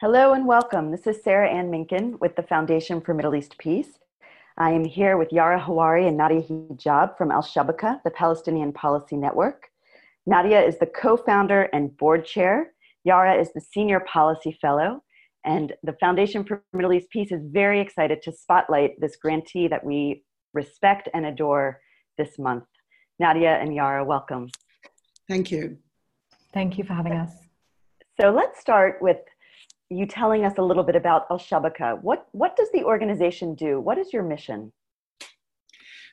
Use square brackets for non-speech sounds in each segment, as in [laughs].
Hello and welcome. This is Sarah Ann Minkin with the Foundation for Middle East Peace. I am here with Yara Hawari and Nadia Hijab from Al Shabaka, the Palestinian Policy Network. Nadia is the co founder and board chair. Yara is the senior policy fellow. And the Foundation for Middle East Peace is very excited to spotlight this grantee that we respect and adore this month. Nadia and Yara, welcome. Thank you. Thank you for having us. So let's start with you telling us a little bit about Al Shabaka. What, what does the organization do? What is your mission?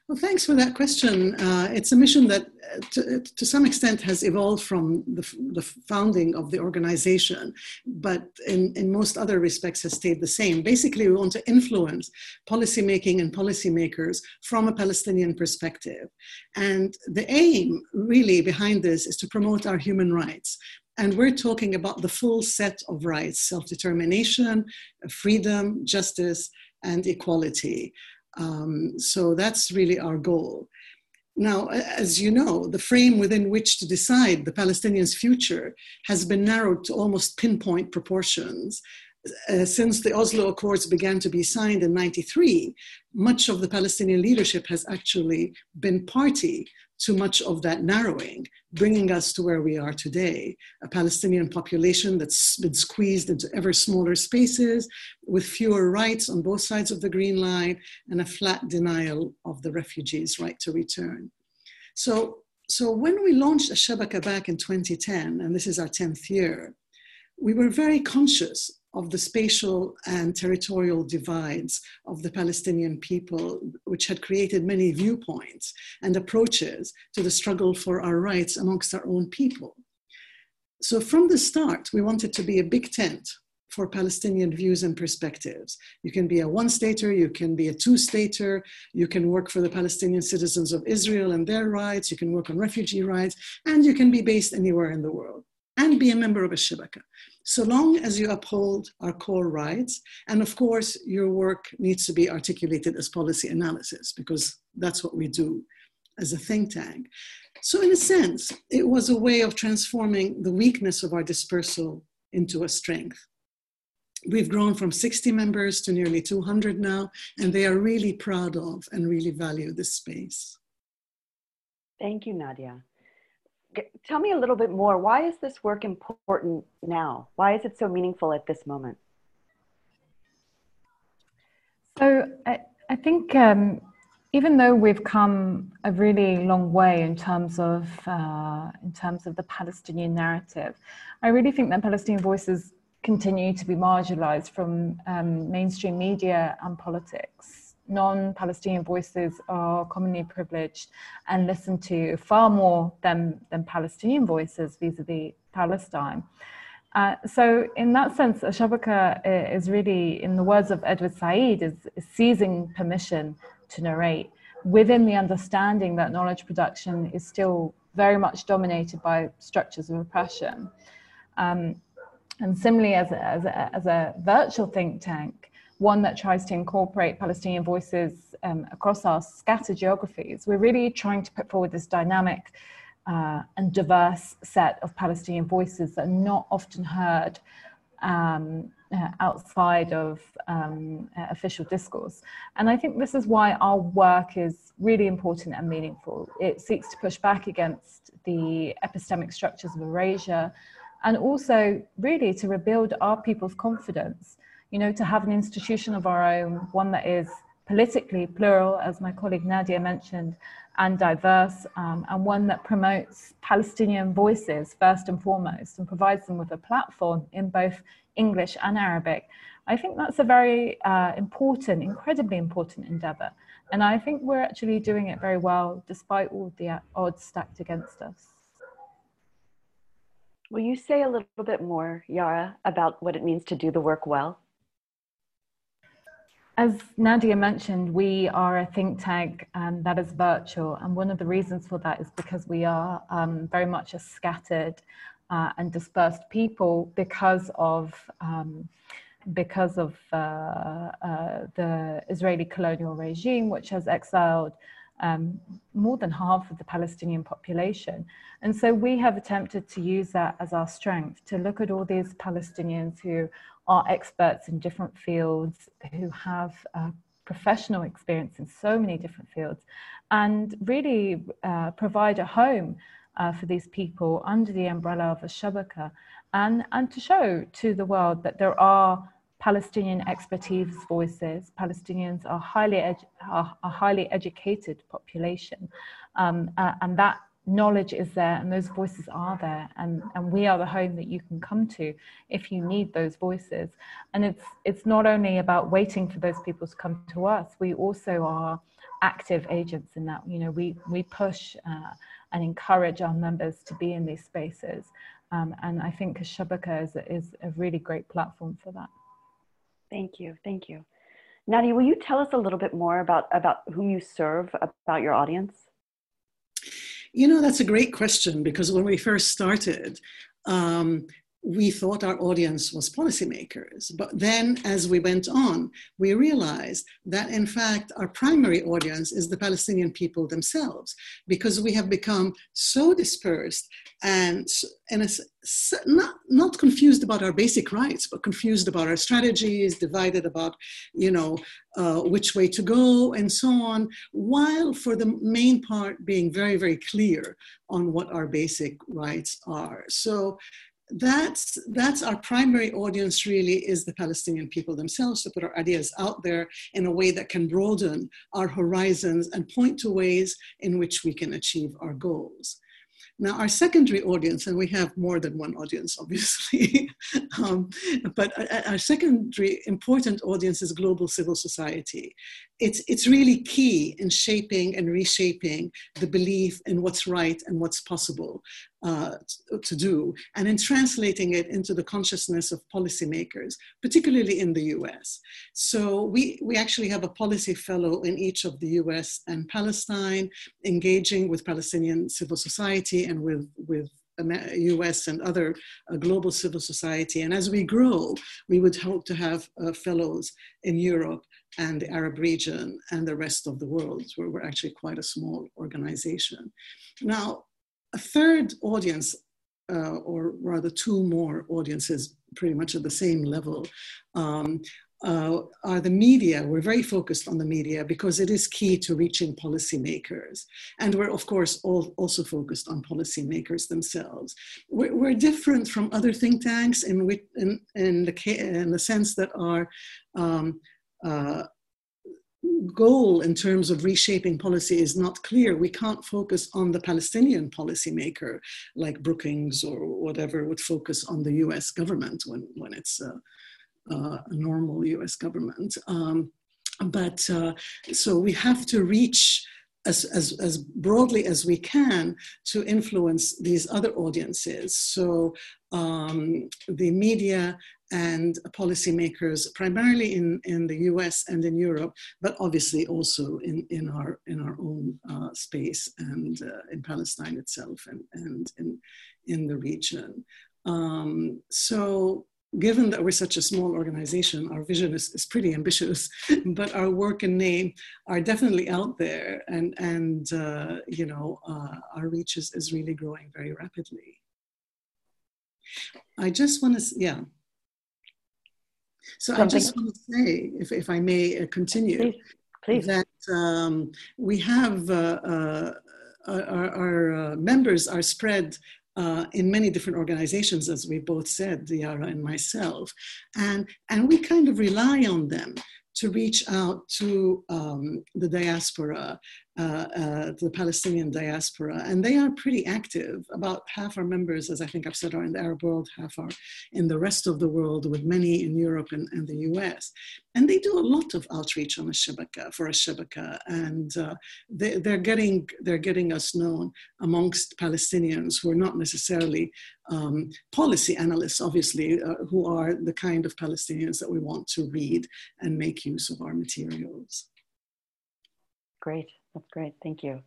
Well, thanks for that question. Uh, it's a mission that, uh, to, to, some extent, has evolved from the, the, founding of the organization, but in, in most other respects has stayed the same. Basically, we want to influence policymaking and policymakers from a Palestinian perspective. And the aim, really, behind this is to promote our human rights. And we're talking about the full set of rights self determination, freedom, justice, and equality. Um, so that's really our goal. Now, as you know, the frame within which to decide the Palestinians' future has been narrowed to almost pinpoint proportions. Uh, since the Oslo Accords began to be signed in 93, much of the Palestinian leadership has actually been party to much of that narrowing, bringing us to where we are today a Palestinian population that's been squeezed into ever smaller spaces with fewer rights on both sides of the Green Line and a flat denial of the refugees' right to return. So, so when we launched Al Shabaka back in 2010, and this is our 10th year, we were very conscious of the spatial and territorial divides of the Palestinian people, which had created many viewpoints and approaches to the struggle for our rights amongst our own people. So, from the start, we wanted to be a big tent for Palestinian views and perspectives. You can be a one stater, you can be a two stater, you can work for the Palestinian citizens of Israel and their rights, you can work on refugee rights, and you can be based anywhere in the world and be a member of Al Shabaka. So long as you uphold our core rights, and of course, your work needs to be articulated as policy analysis because that's what we do as a think tank. So, in a sense, it was a way of transforming the weakness of our dispersal into a strength. We've grown from 60 members to nearly 200 now, and they are really proud of and really value this space. Thank you, Nadia tell me a little bit more. Why is this work important now? Why is it so meaningful at this moment? So I, I think um, even though we've come a really long way in terms of uh, in terms of the Palestinian narrative, I really think that Palestinian voices continue to be marginalized from um, mainstream media and politics non-Palestinian voices are commonly privileged and listened to far more than, than Palestinian voices vis-a-vis Palestine. Uh, so in that sense, Shabaka is really, in the words of Edward Said, is, is, seizing permission to narrate within the understanding that knowledge production is still very much dominated by structures of oppression. Um, and similarly, as a, as, a, as a virtual think tank, one that tries to incorporate Palestinian voices um, across our scattered geographies. We're really trying to put forward this dynamic uh, and diverse set of Palestinian voices that are not often heard um, uh, outside of um, uh, official discourse. And I think this is why our work is really important and meaningful. It seeks to push back against the epistemic structures of erasure and also really to rebuild our people's confidence you know, to have an institution of our own, one that is politically plural, as my colleague Nadia mentioned, and diverse, um, and one that promotes Palestinian voices first and foremost and provides them with a platform in both English and Arabic. I think that's a very uh, important, incredibly important endeavor. And I think we're actually doing it very well despite all the odds stacked against us. Will you say a little bit more, Yara, about what it means to do the work well? As Nadia mentioned, we are a think tank um, that is virtual, and one of the reasons for that is because we are um, very much a scattered uh, and dispersed people because of um, because of uh, uh, the Israeli colonial regime, which has exiled um, more than half of the Palestinian population. And so we have attempted to use that as our strength to look at all these Palestinians who are experts in different fields, who have uh, professional experience in so many different fields, and really uh, provide a home uh, for these people under the umbrella of Al Shabaka and, and to show to the world that there are Palestinian expertise voices. Palestinians are highly, are a highly educated population, um, uh, and that knowledge is there and those voices are there. And, and we are the home that you can come to if you need those voices. And it's it's not only about waiting for those people to come to us we also are active agents in that. You know we we push uh, and encourage our members to be in these spaces. Um, and i think shabaka is, is a really great platform for that Thank you. Thank you. Nadia, will you tell us a little bit more about, about whom you serve, about your audience? You know, that's a great question because when we first started, um, we thought our audience was policymakers. But then as we went on, we realized that in fact our primary audience is the Palestinian people themselves because we have become so dispersed and, and not, not confused about our basic rights, but confused about our strategies, divided about, you know, uh, which way to go and so on, while for the main part being very, very clear on what our basic rights are. So that's that's our primary audience really is the palestinian people themselves to put our ideas out there in a way that can broaden our horizons and point to ways in which we can achieve our goals now, our secondary audience, and we have more than one audience, [laughs] obviously, um, but our secondary important audience is global civil society. It's, it's really key in shaping and reshaping the belief in what's right and what's possible uh, to do, and in translating it into the consciousness of policymakers, particularly in the US. So we, we actually have a policy fellow in each of the US and Palestine, engaging with Palestinian civil society and with, with US and other uh, global civil society. And as we grow, we would hope to have uh, fellows in Europe and the Arab region and the rest of the world, where we're actually quite a small organization. Now, a third audience, uh, or rather two more audiences, pretty much at the same level, um, uh, are the media. We're very focused on the media because it is key to reaching policymakers. And we're, of course, all, also focused on policymakers themselves. We're, we're different from other think tanks in, which, in, in, the, in the sense that our um, uh, goal in terms of reshaping policy is not clear. We can't focus on the Palestinian policymaker like Brookings or whatever would focus on the US government when, when it's a, a normal US government. Um, but uh, so we have to reach as, as, as broadly as we can to influence these other audiences. So um, the media and policymakers, primarily in, in the US and in Europe, but obviously also in, in, our, in our own uh, space and uh, in Palestine itself and, and in, in the region. Um, so given that we're such a small organization, our vision is, is pretty ambitious, [laughs] but our work and name are definitely out there, and and uh, you know uh, our reach is, is really growing very rapidly. I just want to, yeah. So Something. I just want to say, if if I may uh, continue, please, please. that um, we have. Uh, uh, our, our uh, members are spread uh, in many different organizations, as we both said, Diara and myself, and and we kind of rely on them to reach out to um, the diaspora uh, uh, the Palestinian diaspora, and they are pretty active. About half our members, as I think I've said, are in the Arab world, half are in the rest of the world, with many in Europe and, and the US. And they do a lot of outreach on Al-Shabaka, for Al-Shabaka, and uh, they, are getting, they're getting us known amongst Palestinians who are not necessarily um, policy analysts, obviously, uh, who are the kind of Palestinians that we want to read and make use of our materials. Great. That's great. Thank you.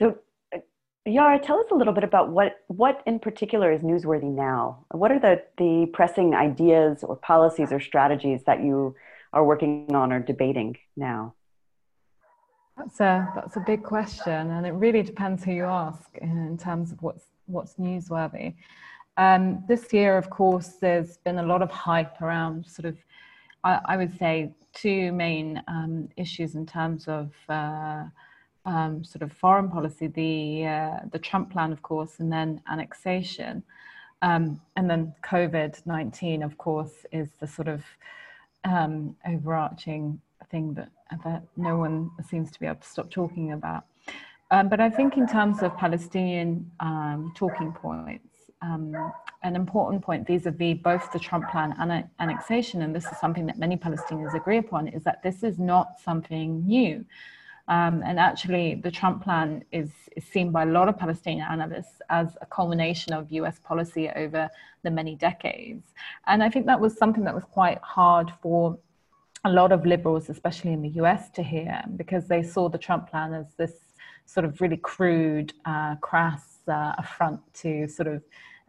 So, uh, Yara, tell us a little bit about what, what in particular is newsworthy now. What are the, the pressing ideas or policies or strategies that you are working on or debating now? That's a that's a big question, and it really depends who you ask in terms of what's what's newsworthy. Um, this year, of course, there's been a lot of hype around sort of, I, I would say, two main um, issues in terms of uh, um, sort of foreign policy: the uh, the Trump plan, of course, and then annexation, um, and then COVID nineteen, of course, is the sort of um, overarching thing that that no one seems to be able to stop talking about. Um, but I think in terms of Palestinian um, talking points, um, an important point vis-a-vis both the Trump plan and annexation, and this is something that many Palestinians agree upon, is that this is not something new. Um, and actually, the Trump plan is, is seen by a lot of Palestinian analysts as a culmination of US policy over the many decades. And I think that was something that was quite hard for a lot of liberals, especially in the US, to hear because they saw the Trump plan as this sort of really crude, uh, crass uh, affront to sort of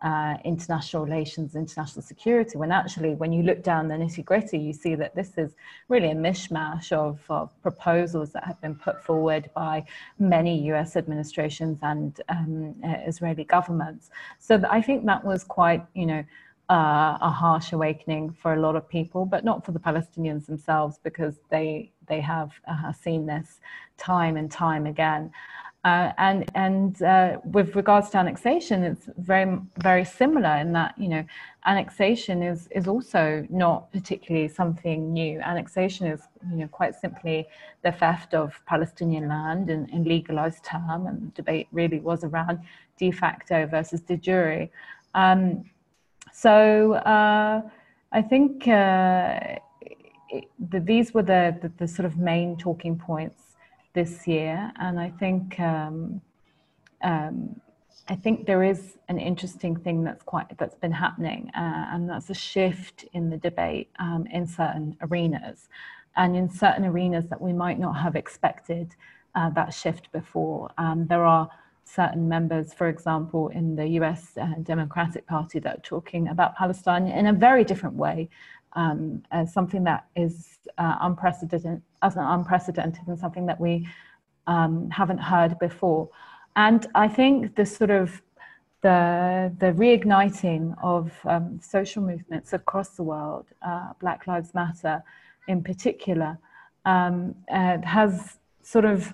uh, international relations, international security, when actually, when you look down the nitty gritty, you see that this is really a mishmash of, of proposals that have been put forward by many US administrations and um, Israeli governments. So I think that was quite, you know, uh, a harsh awakening for a lot of people, but not for the Palestinians themselves because they they have uh, seen this time and time again. Uh, and and uh, with regards to annexation, it's very very similar in that you know annexation is is also not particularly something new. Annexation is you know quite simply the theft of Palestinian land in, in legalized term, and the debate really was around de facto versus de jure. Um, so uh, I think uh, it, the, these were the, the, the, sort of main talking points this year, and I think um, um, I think there is an interesting thing that's quite that's been happening, uh, and that's a shift in the debate um, in certain arenas, and in certain arenas that we might not have expected uh, that shift before. Um, there are certain members, for example, in the US uh, Democratic Party that are talking about Palestine in a very different way, um, as something that is uh, unprecedented, as an unprecedented and something that we um, haven't heard before. And I think the sort of the, the reigniting of um, social movements across the world, uh, Black Lives Matter in particular, um, uh, has sort of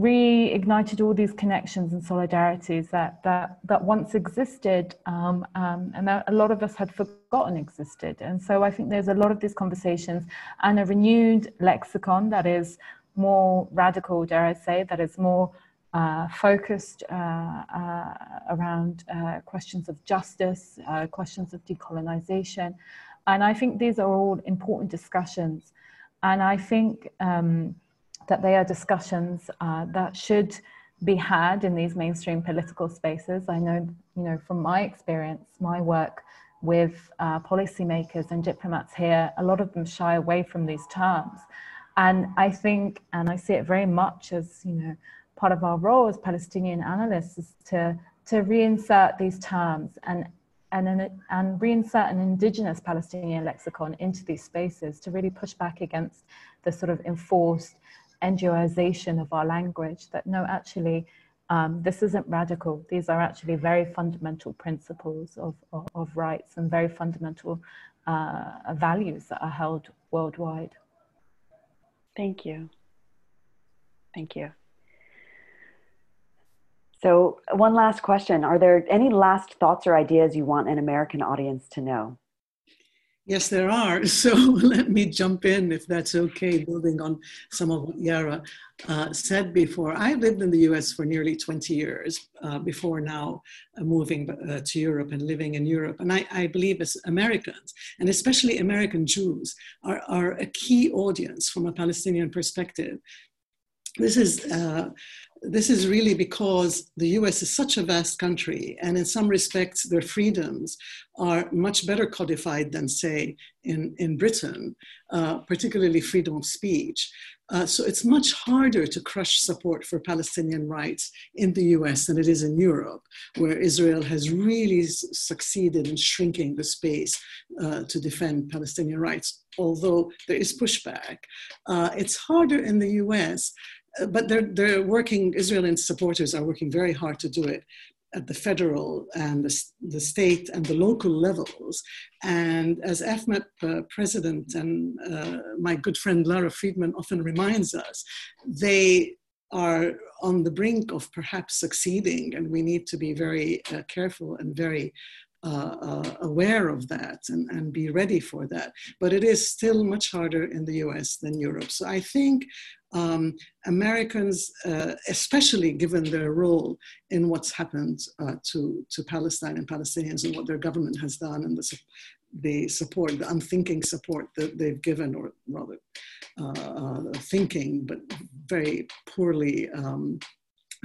reignited all these connections and solidarities that that that once existed um, um, and that a lot of us had forgotten existed. And so i think there's a lot of these conversations and a renewed lexicon that is more radical dare i say that is more uh, focused uh, uh, around uh, questions of justice uh, questions of decolonization. And i think these are all important discussions. And i think um, that they are discussions uh, that should be had in these mainstream political spaces. I know, you know, from my experience, my work with uh, policymakers and diplomats here, a lot of them shy away from these terms. And I think, and I see it very much as, you know, part of our role as Palestinian analysts is to, to reinsert these terms and and, and reinsert an indigenous Palestinian lexicon into these spaces to really push back against the sort of enforced NGOization of our language that no, actually, um, this isn't radical. These are actually very fundamental principles of, of, of rights and very fundamental uh, values that are held worldwide. Thank you. Thank you. So, one last question Are there any last thoughts or ideas you want an American audience to know? Yes, there are. [laughs] So let me jump in if that's okay, building on some of what Yara uh, said before. I lived in the US for nearly 20 years uh, before now uh, moving uh, to Europe and living in Europe. And I, I, believe as Americans, and especially American Jews, are, are a key audience from a Palestinian perspective this is uh, this is really because the US is such a vast country, and in some respects, their freedoms are much better codified than, say, in, in Britain, uh, particularly freedom of speech. Uh, so it's much harder to crush support for Palestinian rights in the US than it is in Europe, where Israel has really succeeded in shrinking the space uh, to defend Palestinian rights, although there is pushback. Uh, it's harder in the US but they're, they're working, Israeli supporters are working very hard to do it at the federal and the, the state and the local levels. And as AFMEP uh, president and uh, my good friend Lara Friedman often reminds us, they are on the brink of perhaps succeeding, and we need to be very uh, careful and very uh, uh, aware of that and, and be ready for that. But it is still much harder in the US than Europe. So I think um, Americans, uh, especially given their role in what's happened uh, to, to Palestine and Palestinians and what their government has done and the, the support, the unthinking support that they've given, or rather uh, uh thinking, but very poorly um,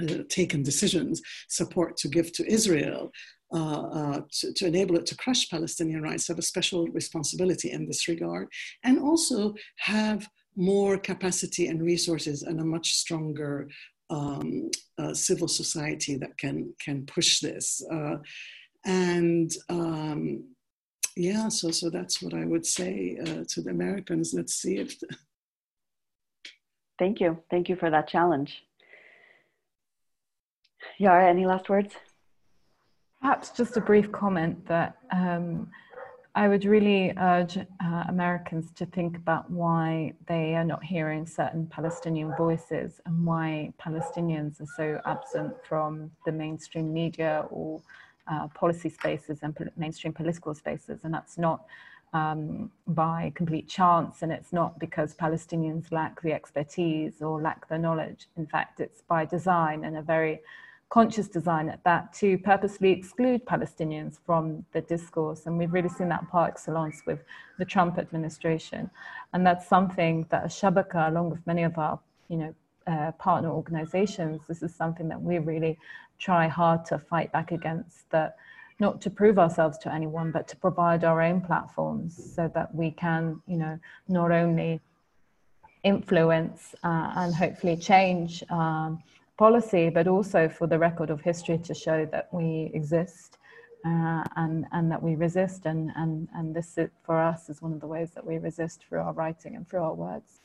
uh, taken decisions, support to give to Israel. Uh, uh, to, to, enable it to crush Palestinian rights have a special responsibility in this regard, and also have more capacity and resources and a much stronger um, uh, civil society that can can push this. Uh, and um, yeah, so so that's what I would say uh, to the Americans. Let's see if. The... [laughs] Thank you, thank you for that challenge. Yara, any last words? Perhaps just a brief comment that. Um, I would really urge uh, Americans to think about why they are not hearing certain Palestinian voices and why Palestinians are so absent from the mainstream media or uh, policy spaces and mainstream political spaces. And that's not um, by complete chance, and it's not because Palestinians lack the expertise or lack the knowledge. In fact, it's by design and a very conscious design at that to purposely exclude Palestinians from the discourse. And we've really seen that par excellence with the Trump administration. And that's something that Shabaka, along with many of our, you know, uh, partner organizations, this is something that we really try hard to fight back against that not to prove ourselves to anyone, but to provide our own platforms so that we can, you know, not only influence uh, and hopefully change um, policy, but also for the record of history to show that we exist uh, and, and that we resist. And, and, and this, is, for us, is one of the ways that we resist through our writing and through our words.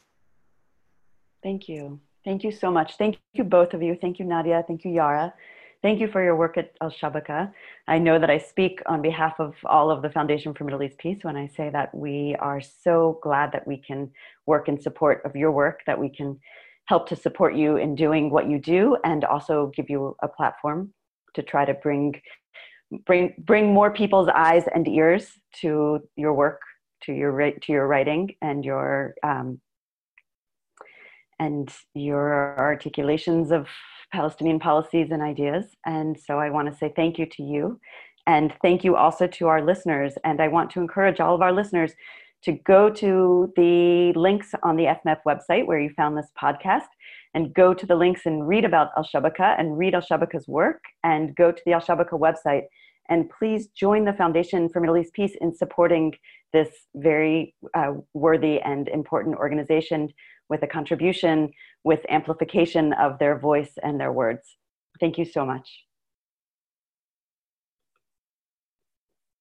Thank you. Thank you so much. Thank you, both of you. Thank you, Nadia. Thank you, Yara. Thank you for your work at Al Shabaka. I know that I speak on behalf of all of the Foundation for Middle East Peace when I say that we are so glad that we can work in support of your work, that we can help to support you in doing what you do and also give you a platform to try to bring bring bring more people's eyes and ears to your work to your to your writing and your um, and your articulations of Palestinian policies and ideas. And so I want to say thank you to you. And thank you also to our listeners. And I want to encourage all of our listeners to go to the links on the FMEP website where you found this podcast and go to the links and read about Al Shabaka and read Al Shabaka's work and go to the Al Shabaka website and please join the Foundation for Middle East Peace in supporting this very uh, worthy and important organization with a contribution, with amplification of their voice and their words. Thank you so much.